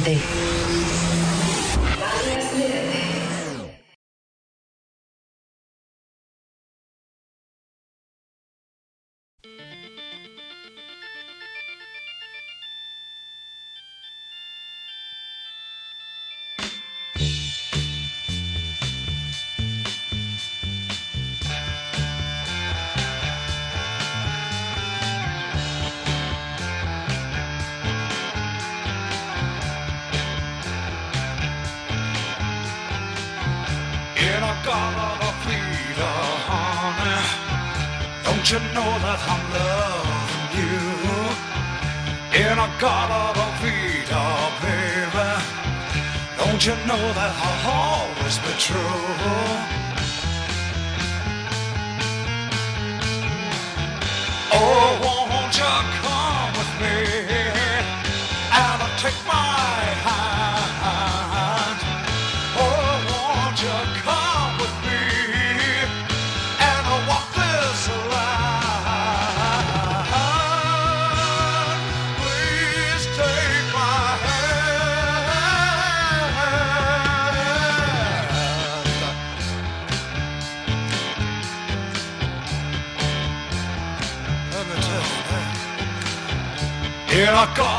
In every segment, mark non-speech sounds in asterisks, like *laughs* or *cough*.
They. gotta plead a honor. Don't you know that I'm loving you? In a gotta plead a baby. Don't you know that I'll always be true? Oh. Here I come.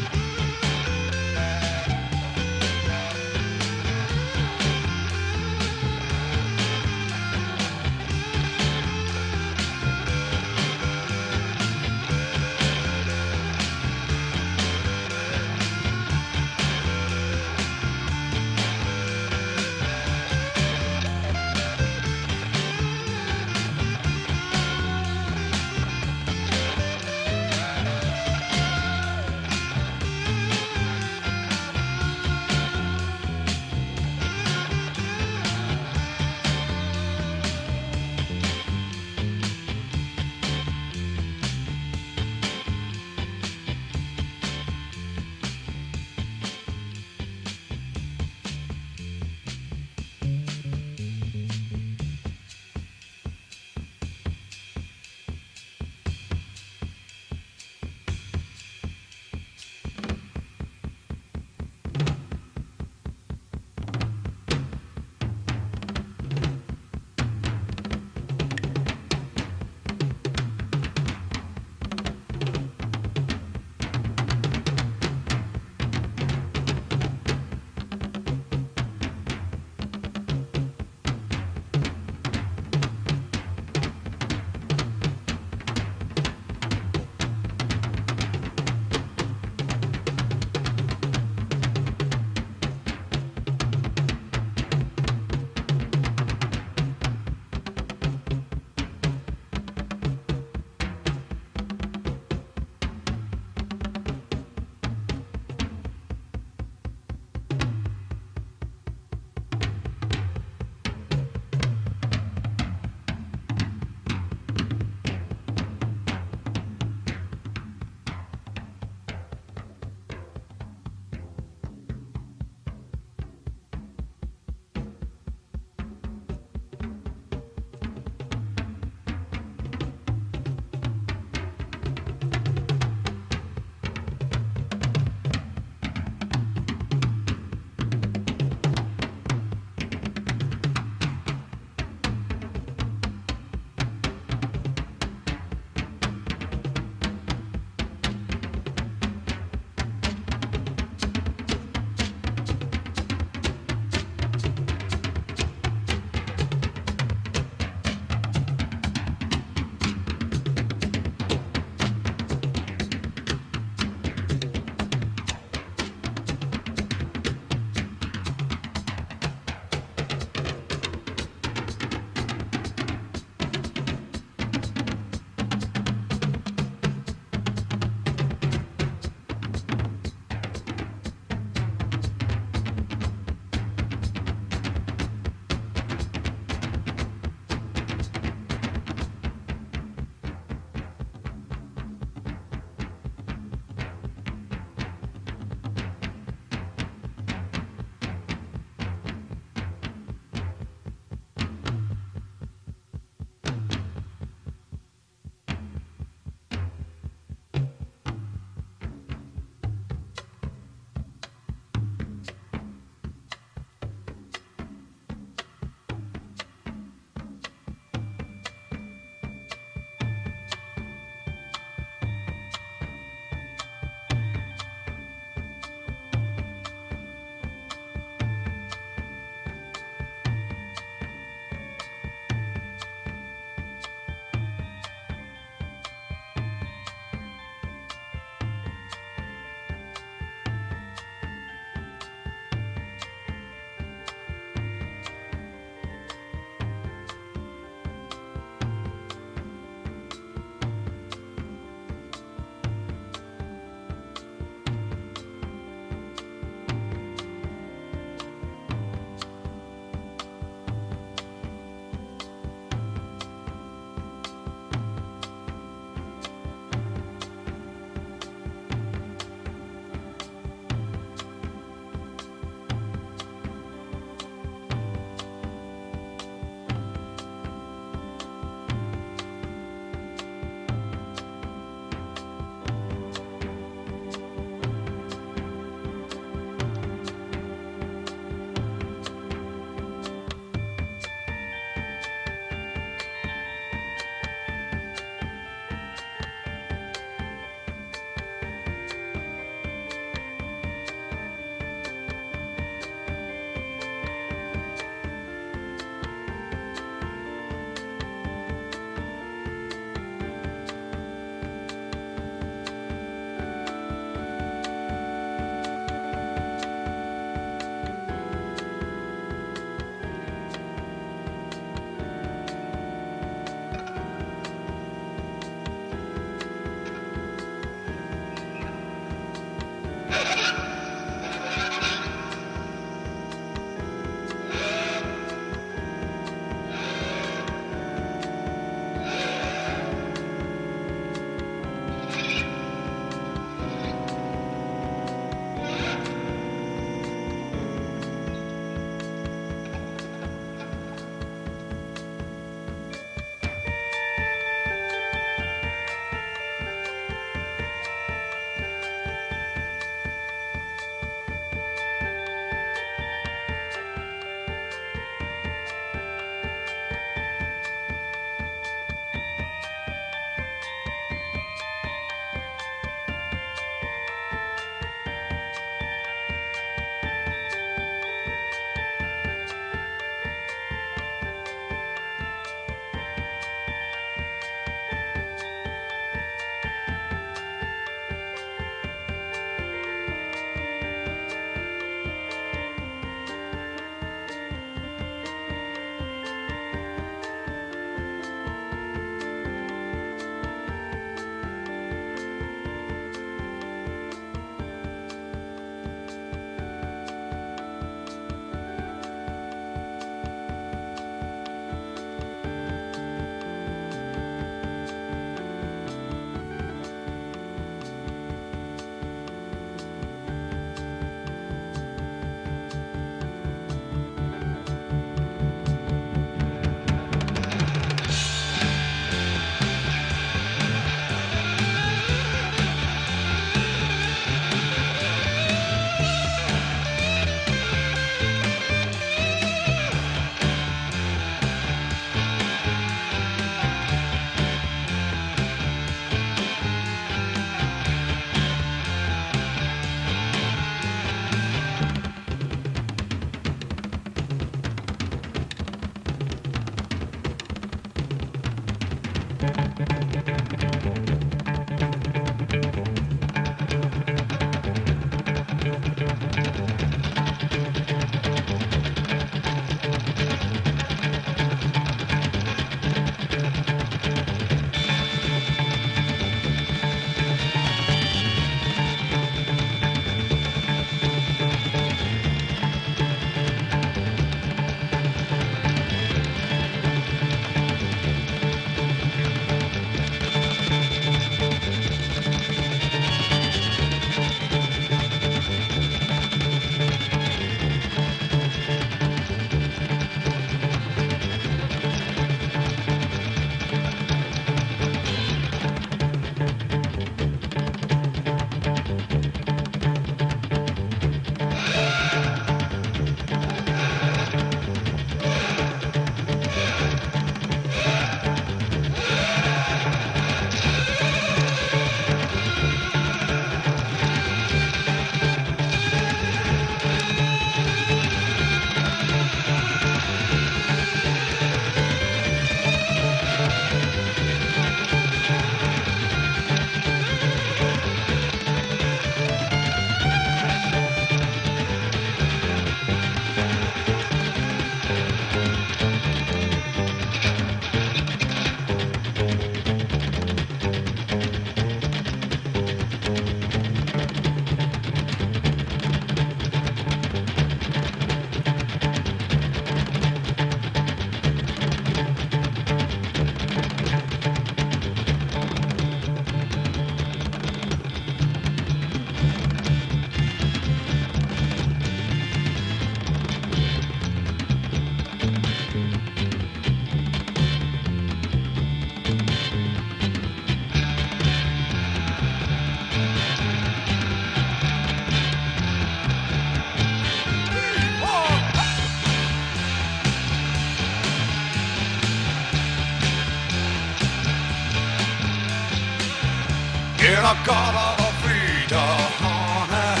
A cara vida, honey.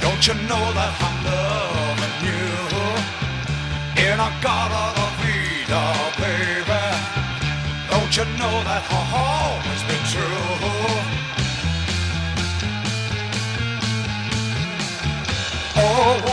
Don't you know that I'm loving you? In a cara vida, baby. Don't you know that I've always been true? Oh,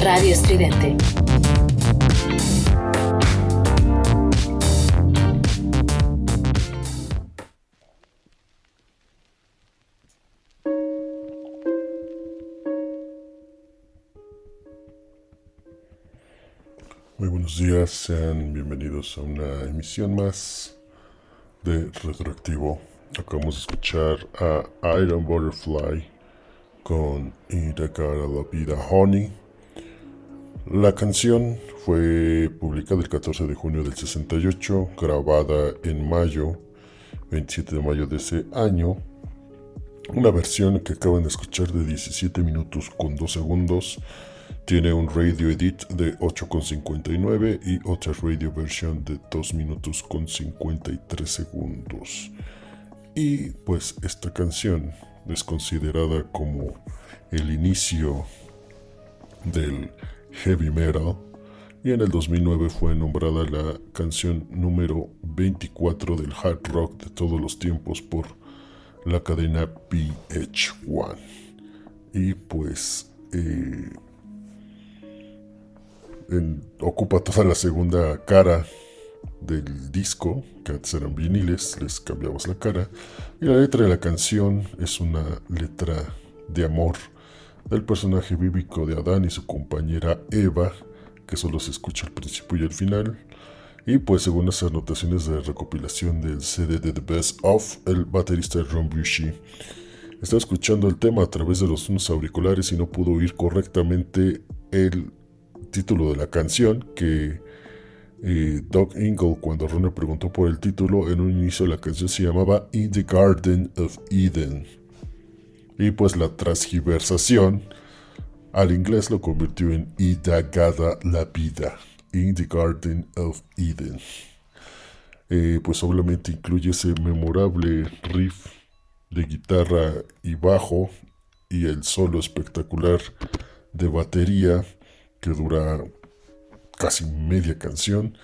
Radio Estridente. Muy buenos días, sean bienvenidos a una emisión más de Retroactivo. Acabamos de escuchar a Iron Butterfly con Y a la vida Honey. La canción fue publicada el 14 de junio del 68, grabada en mayo, 27 de mayo de ese año. Una versión que acaban de escuchar de 17 minutos con 2 segundos. Tiene un radio edit de 8,59 y otra radio version de 2 minutos con 53 segundos. Y pues esta canción es considerada como el inicio del heavy metal y en el 2009 fue nombrada la canción número 24 del hard rock de todos los tiempos por la cadena PH1. Y pues eh, en- ocupa toda la segunda cara del disco, que antes eran viniles, les cambiamos la cara. Y la letra de la canción es una letra de amor del personaje bíblico de Adán y su compañera Eva, que solo se escucha al principio y al final. Y pues según las anotaciones de recopilación del CD de The Best Of, el baterista Ron Bushy estaba escuchando el tema a través de los unos auriculares y no pudo oír correctamente el título de la canción que eh, Doug Ingle cuando Ron le preguntó por el título en un inicio la canción se llamaba In the Garden of Eden y pues la transgiversación al inglés lo convirtió en Idagada la vida In the Garden of Eden. Eh, pues obviamente incluye ese memorable riff de guitarra y bajo y el solo espectacular de batería que dura casi media canción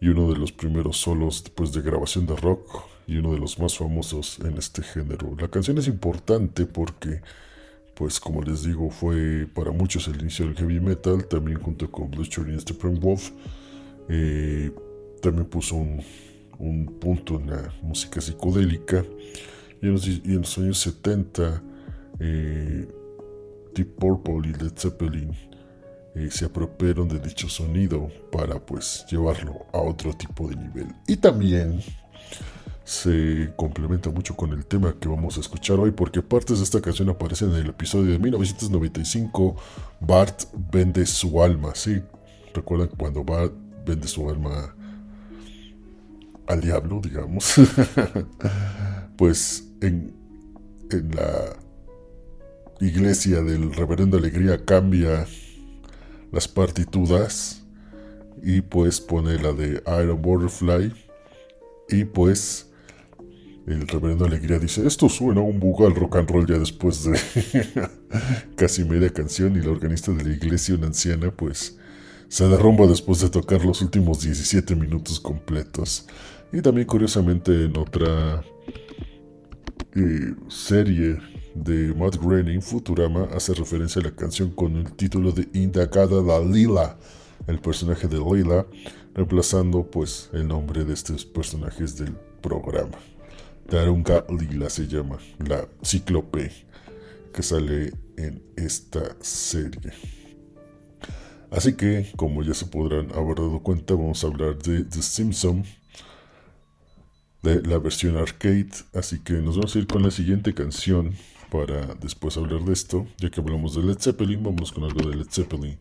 y uno de los primeros solos después de grabación de rock y uno de los más famosos en este género. La canción es importante porque, pues como les digo, fue para muchos el inicio del heavy metal, también junto con Blucher y Steppenwolf, eh, también puso un, un punto en la música psicodélica y en los, y en los años 70 eh, Deep Purple y Led Zeppelin eh, se apropiaron de dicho sonido para pues llevarlo a otro tipo de nivel. Y también se complementa mucho con el tema que vamos a escuchar hoy porque partes de esta canción aparecen en el episodio de 1995 Bart vende su alma, ¿sí? ¿Recuerdan cuando Bart vende su alma al diablo, digamos? *laughs* pues en, en la iglesia del reverendo Alegría cambia las partituras y pues pone la de Iron Butterfly y pues el reverendo Alegría dice, esto suena un bugo al rock and roll ya después de *laughs* casi media canción y la organista de la iglesia, una anciana, pues se derrumba después de tocar los últimos 17 minutos completos. Y también curiosamente en otra eh, serie de Matt Groening, Futurama, hace referencia a la canción con el título de Indagada la Lila, el personaje de Lila, reemplazando pues el nombre de estos personajes del programa. Darunga Lila se llama, la cíclope que sale en esta serie. Así que, como ya se podrán haber dado cuenta, vamos a hablar de The Simpsons, de la versión arcade. Así que nos vamos a ir con la siguiente canción para después hablar de esto. Ya que hablamos de Led Zeppelin, vamos con algo de Led Zeppelin,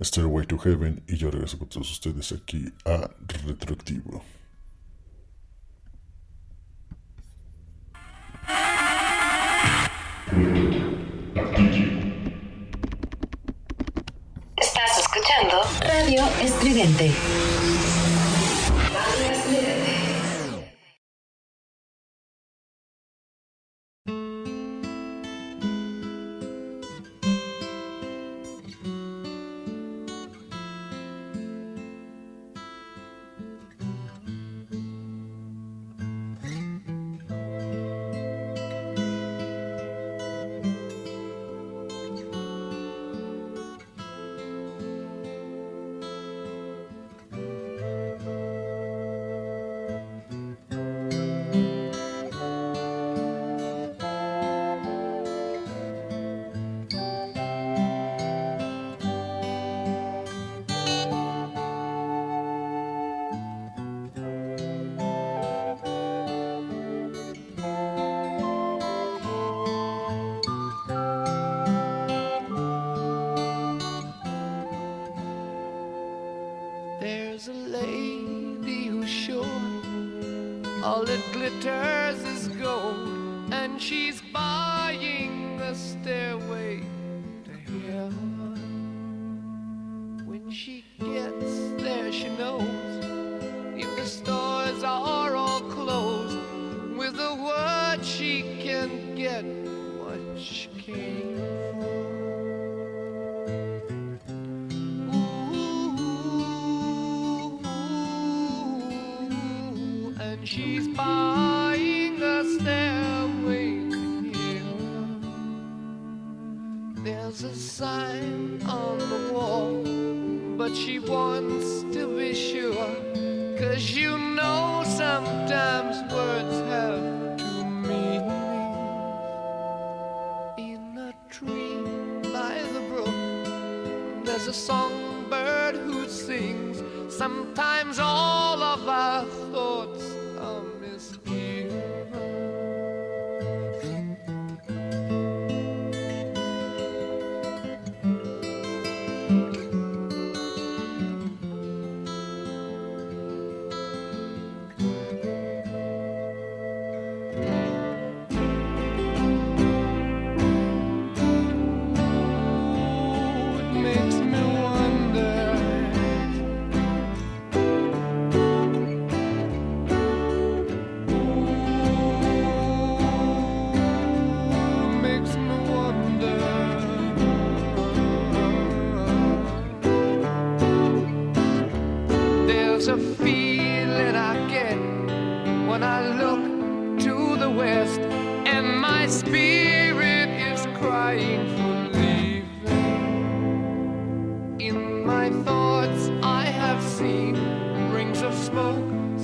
Stairway to Heaven, y yo regreso con todos ustedes aquí a Retroactivo. Radio Estridente.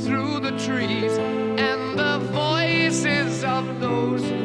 Through the trees and the voices of those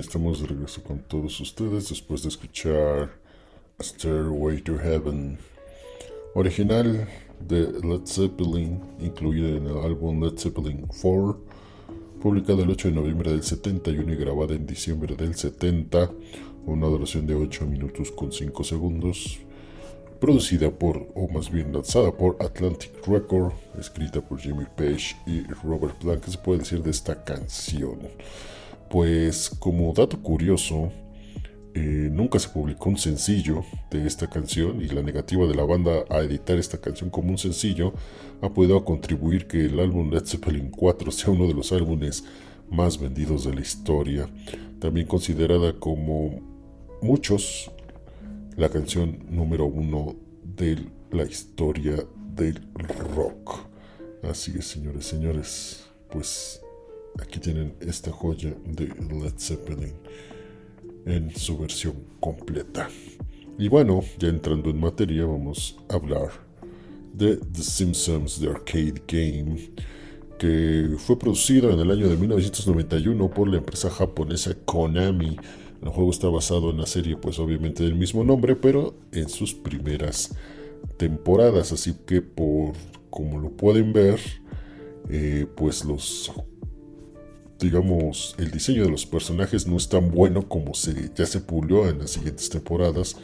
estamos de regreso con todos ustedes después de escuchar Stairway to Heaven, original de Led Zeppelin, incluida en el álbum Led Zeppelin 4, publicado el 8 de noviembre del 71 y grabada en diciembre del 70, una duración de 8 minutos con 5 segundos, producida por, o más bien lanzada por Atlantic Record, escrita por Jimmy Page y Robert Plant. ¿Qué se puede decir de esta canción? Pues como dato curioso, eh, nunca se publicó un sencillo de esta canción y la negativa de la banda a editar esta canción como un sencillo ha podido contribuir que el álbum Led Zeppelin 4 sea uno de los álbumes más vendidos de la historia, también considerada como muchos la canción número uno de la historia del rock. Así es, señores, señores, pues aquí tienen esta joya de Led Zeppelin. en su versión completa. Y bueno, ya entrando en materia, vamos a hablar de The Simpsons The Arcade Game, que fue producido en el año de 1991 por la empresa japonesa Konami. El juego está basado en la serie, pues obviamente del mismo nombre, pero en sus primeras temporadas. Así que por como lo pueden ver, eh, pues los digamos, el diseño de los personajes no es tan bueno como se, ya se pulió en las siguientes temporadas.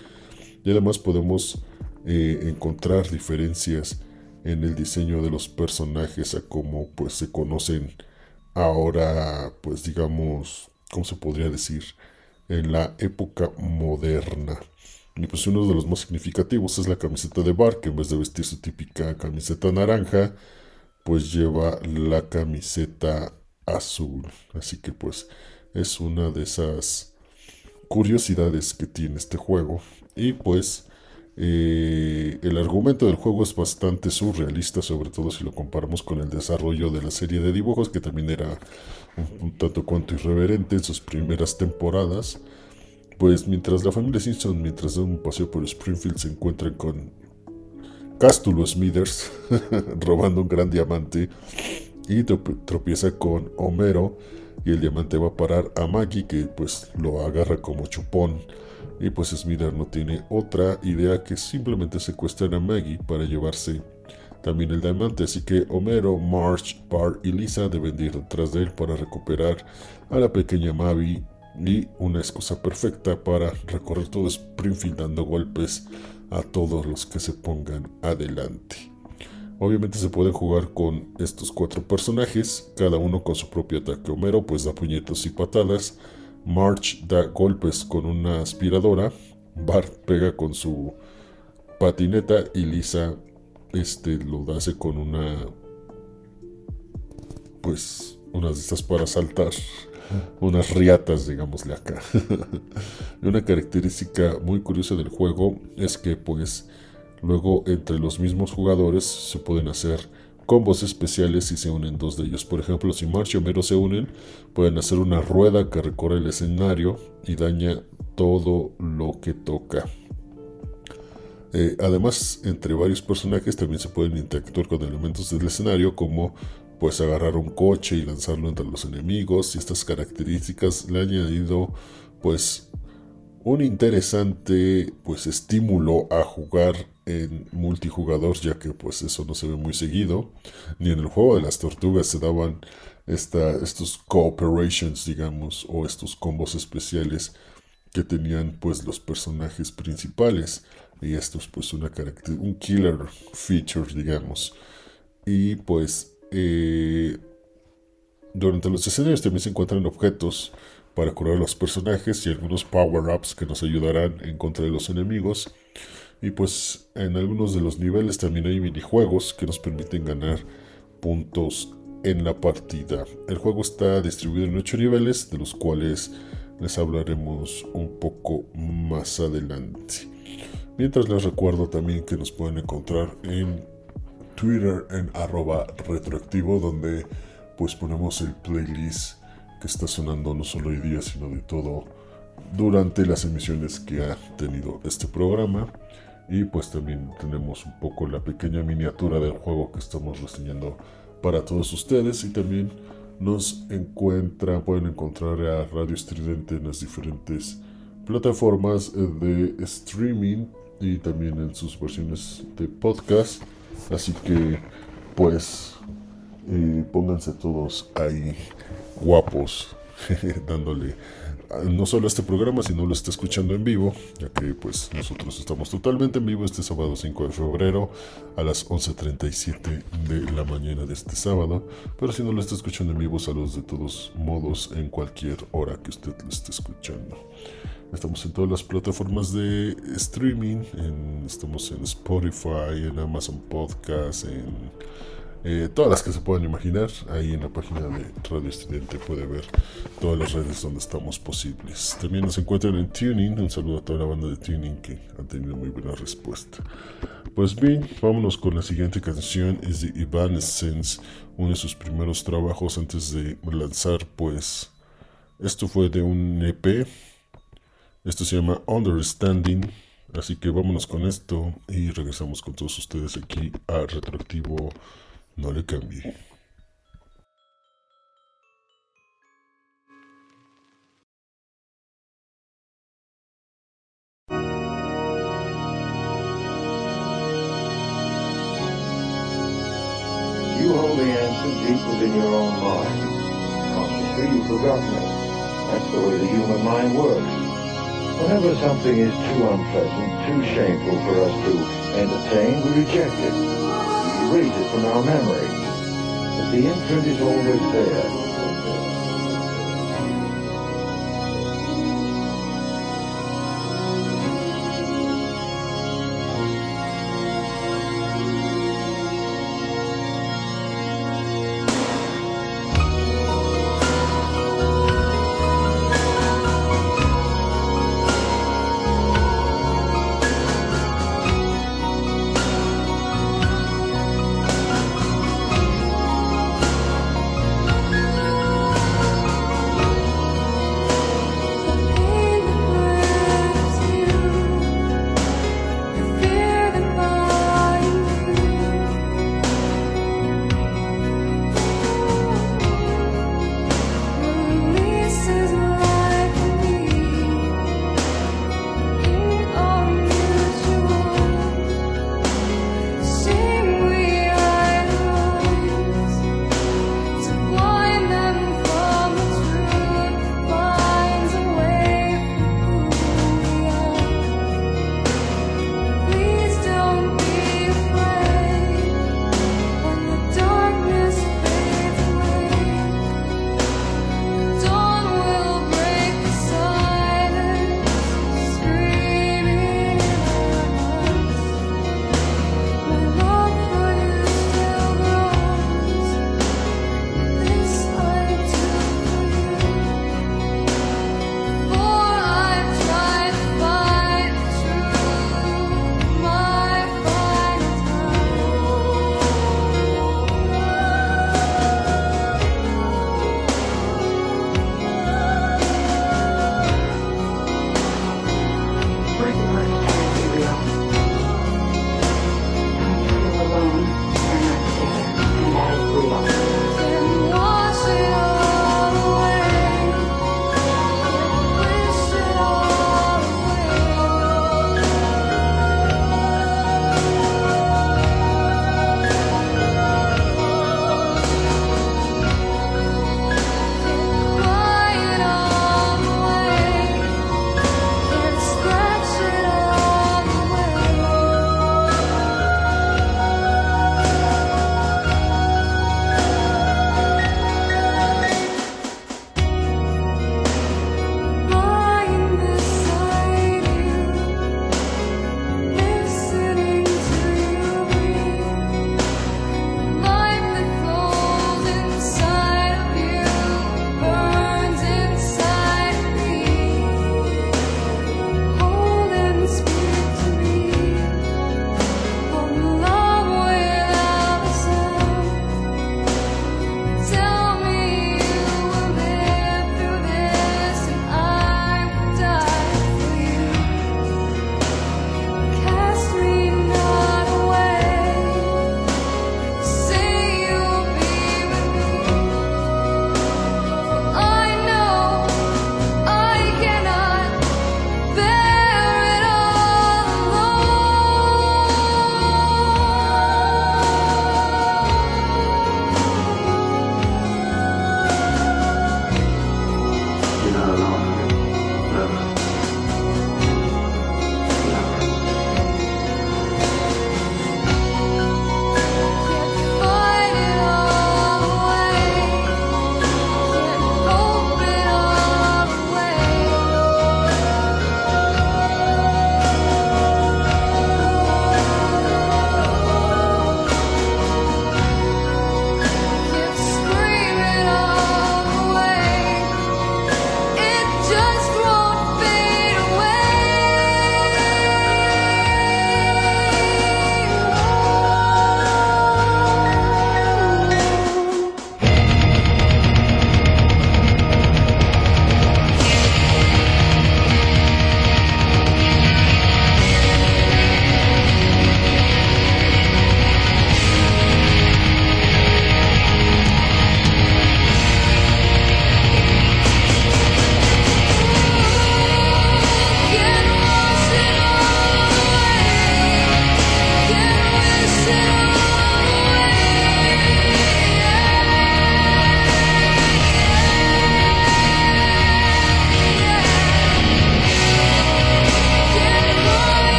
Y además podemos eh, encontrar diferencias en el diseño de los personajes a cómo pues se conocen ahora, pues digamos, ¿cómo se podría decir? En la época moderna. Y pues uno de los más significativos es la camiseta de Bar, que en vez de vestir su típica camiseta naranja, pues lleva la camiseta azul. Así que pues es una de esas curiosidades que tiene este juego. Y pues eh, el argumento del juego es bastante surrealista, sobre todo si lo comparamos con el desarrollo de la serie de dibujos, que también era un, tanto cuanto irreverente en sus primeras temporadas. Pues mientras la familia Simpson, mientras da un paseo por Springfield, se encuentran con Castulo Smithers *laughs* robando un gran diamante y tropieza con Homero y el diamante va a parar a Maggie que pues lo agarra como chupón y pues Smithers no tiene otra idea que simplemente secuestrar a Maggie para llevarse también el diamante así que Homero, Marge, Bart y Lisa deben ir detrás de él para recuperar a la pequeña Maggie y una excusa perfecta para recorrer todo Springfield dando golpes a todos los que se pongan adelante. Obviamente se pueden jugar con estos cuatro personajes, cada uno con su propio ataque. Homero pues da puñetos y patadas, March da golpes con una aspiradora, Bart pega con su patineta y Lisa este, lo hace con una pues unas de estas para saltar unas riatas, digámosle acá. *laughs* una característica muy curiosa del juego es que pues Luego, entre los mismos jugadores se pueden hacer combos especiales si se unen dos de ellos. Por ejemplo, si March y Homero se unen, pueden hacer una rueda que recorre el escenario y daña todo lo que toca. Eh, además, entre varios personajes también se pueden interactuar con elementos del escenario como pues agarrar un coche y lanzarlo entre los enemigos y estas características le han añadido pues un interesante pues estímulo a jugar en multijugador ya que pues eso no se ve muy seguido. Ni en el juego de las tortugas se daban esta, estos cooperations digamos o estos combos especiales que tenían pues los personajes principales. Y esto es pues una un killer feature digamos. Y pues eh, durante los escenarios también se encuentran objetos para curar los personajes y algunos power-ups que nos ayudarán en contra de los enemigos. Y pues en algunos de los niveles también hay minijuegos que nos permiten ganar puntos en la partida. El juego está distribuido en 8 niveles, de los cuales les hablaremos un poco más adelante. Mientras les recuerdo también que nos pueden encontrar en Twitter en arroba retroactivo, donde pues ponemos el playlist que está sonando no solo hoy día, sino de todo durante las emisiones que ha tenido este programa. Y pues también tenemos un poco la pequeña miniatura del juego que estamos reseñando para todos ustedes. Y también nos encuentra, pueden encontrar a Radio Estridente en las diferentes plataformas de streaming y también en sus versiones de podcast. Así que pues eh, pónganse todos ahí guapos, *laughs* dándole no solo a este programa, sino lo está escuchando en vivo, ya que pues nosotros estamos totalmente en vivo este sábado 5 de febrero a las 11.37 de la mañana de este sábado, pero si no lo está escuchando en vivo, saludos de todos modos en cualquier hora que usted lo esté escuchando. Estamos en todas las plataformas de streaming, estamos en Spotify, en Amazon Podcast, en eh, todas las que se puedan imaginar. Ahí en la página de Radio Estudiante puede ver todas las redes donde estamos posibles. También nos encuentran en Tuning. Un saludo a toda la banda de Tuning que han tenido muy buena respuesta. Pues bien, vámonos con la siguiente canción. Es de Evanescence, uno de sus primeros trabajos antes de lanzar, pues. Esto fue de un EP Esto se llama Understanding. Así que vámonos con esto y regresamos con todos ustedes aquí a Retroactivo. No le cambie. You hold the answer deep within your own mind. Consciously, you've forgotten it. That's the way the human mind works. Whenever something is too unpleasant, too shameful for us to entertain, we reject it. Erase it from our memory. But the imprint is always there.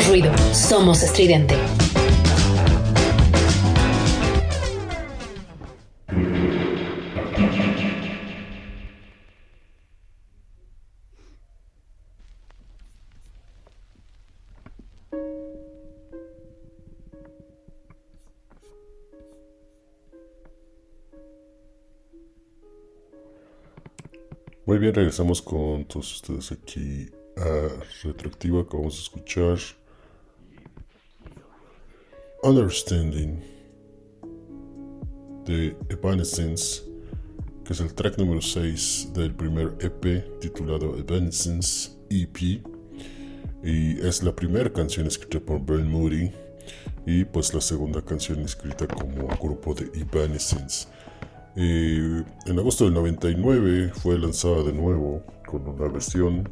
Ruido, somos estridente. Muy bien, regresamos con todos ustedes aquí a Retroactiva que vamos a escuchar Understanding de Evanescence, que es el track número 6 del primer EP titulado Evanescence EP. Y es la primera canción escrita por Ben Moody y pues la segunda canción escrita como grupo de Evanescence. En agosto del 99 fue lanzada de nuevo con una versión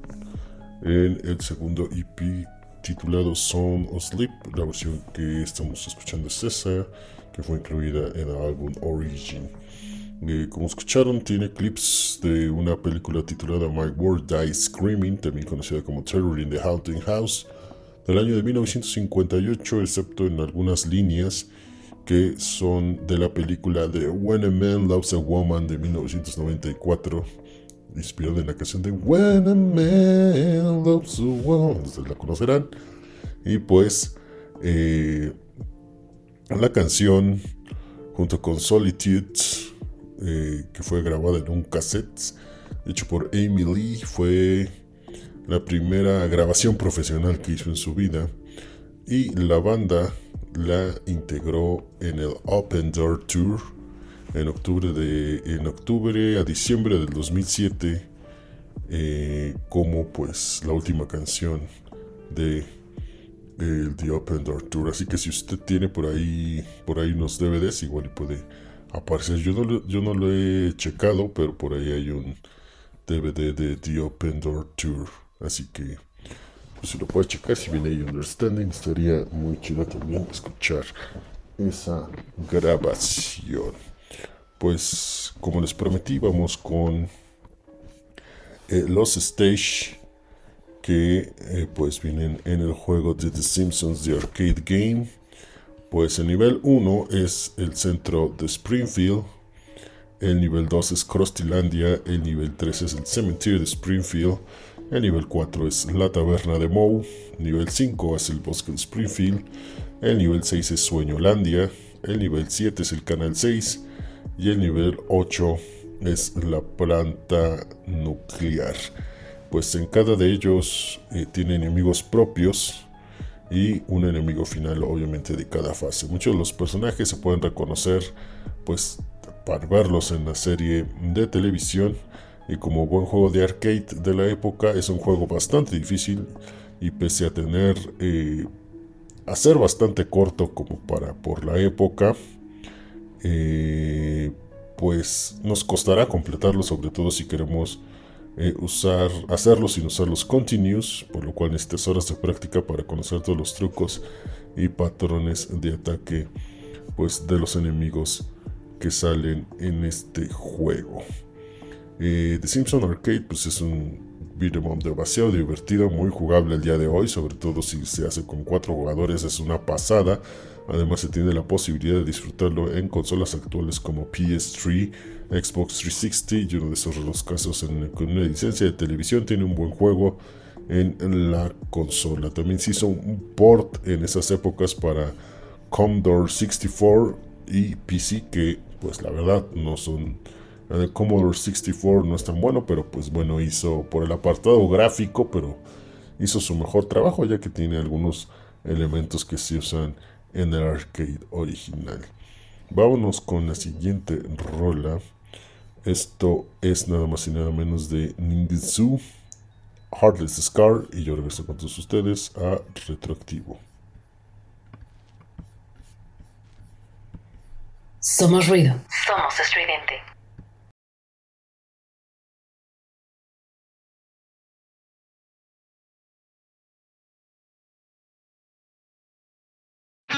en el segundo EP titulado Song of Sleep. La versión que estamos escuchando es esa, que fue incluida en el álbum Origin. Eh, como escucharon, tiene clips de una película titulada My World Dies Screaming, también conocida como Terror in the Haunting House, del año de 1958, excepto en algunas líneas que son de la película de When a Man Loves a Woman de 1994, inspirada en la canción de When a Man Loves a Woman, ustedes la conocerán. Y pues eh, la canción, junto con Solitude, eh, que fue grabada en un cassette hecho por Amy Lee, fue la primera grabación profesional que hizo en su vida. Y la banda la integró en el Open Door Tour en octubre, de, en octubre a diciembre del 2007 eh, como pues la última canción de The Open Door Tour. Así que si usted tiene por ahí por ahí unos DVDs igual puede aparecer. Yo no, lo, yo no lo he checado pero por ahí hay un DVD de The Open Door Tour. Así que pues si lo puede checar si viene ahí Understanding estaría muy chido también escuchar esa grabación pues como les prometí vamos con eh, los stage que eh, pues vienen en el juego de The Simpsons de Arcade Game pues el nivel 1 es el centro de Springfield el nivel 2 es Crostylandia el nivel 3 es el cementerio de Springfield el nivel 4 es la taberna de Moe. Nivel 5 es el bosque de Springfield. El nivel 6 es Sueñolandia. El nivel 7 es el canal 6. Y el nivel 8 es la planta nuclear. Pues en cada de ellos eh, tiene enemigos propios y un enemigo final obviamente de cada fase. Muchos de los personajes se pueden reconocer pues para verlos en la serie de televisión y como buen juego de arcade de la época es un juego bastante difícil y pese a tener eh, a ser bastante corto como para por la época eh, pues nos costará completarlo sobre todo si queremos eh, usar hacerlo sin usar los continues por lo cual necesitas horas de práctica para conocer todos los trucos y patrones de ataque pues de los enemigos que salen en este juego eh, The Simpson Arcade pues es un beat'em up demasiado divertido, muy jugable el día de hoy, sobre todo si se hace con cuatro jugadores es una pasada. Además se tiene la posibilidad de disfrutarlo en consolas actuales como PS3, Xbox 360 y uno de esos los casos en, con una licencia de televisión tiene un buen juego en, la consola. También se hizo un port en esas épocas para Commodore 64 y PC que pues la verdad no son el Commodore 64 no es tan bueno, pero pues bueno, hizo por el apartado gráfico, pero hizo su mejor trabajo ya que tiene algunos elementos que se usan en el arcade original. Vámonos con la siguiente rola. Esto es nada más y nada menos de Ninjutsu, Heartless Scar, y yo regreso con todos ustedes a Retroactivo. Somos ruido. Somos estridente.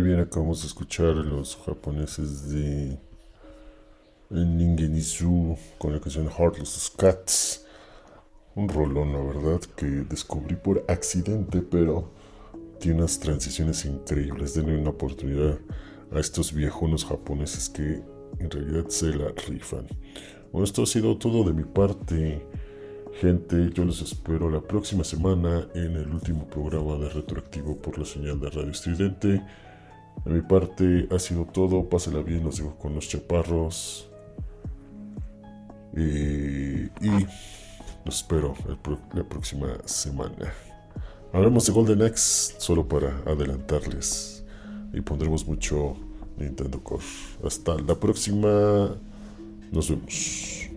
Muy bien, acabamos de escuchar a los japoneses de Ningenizu con la canción Heartless Cats. Un rolón, la verdad, que descubrí por accidente, pero tiene unas transiciones increíbles. Denle una oportunidad a estos viejonos japoneses que en realidad se la rifan. Bueno, esto ha sido todo de mi parte. Gente, yo los espero la próxima semana en el último programa de Retroactivo por la señal de Radio Estridente. De mi parte ha sido todo. Pásela bien, los dejo con los chaparros. Y los espero la próxima semana. Hablamos de Golden Axe solo para adelantarles. Y pondremos mucho Nintendo Core. Hasta la próxima. Nos vemos.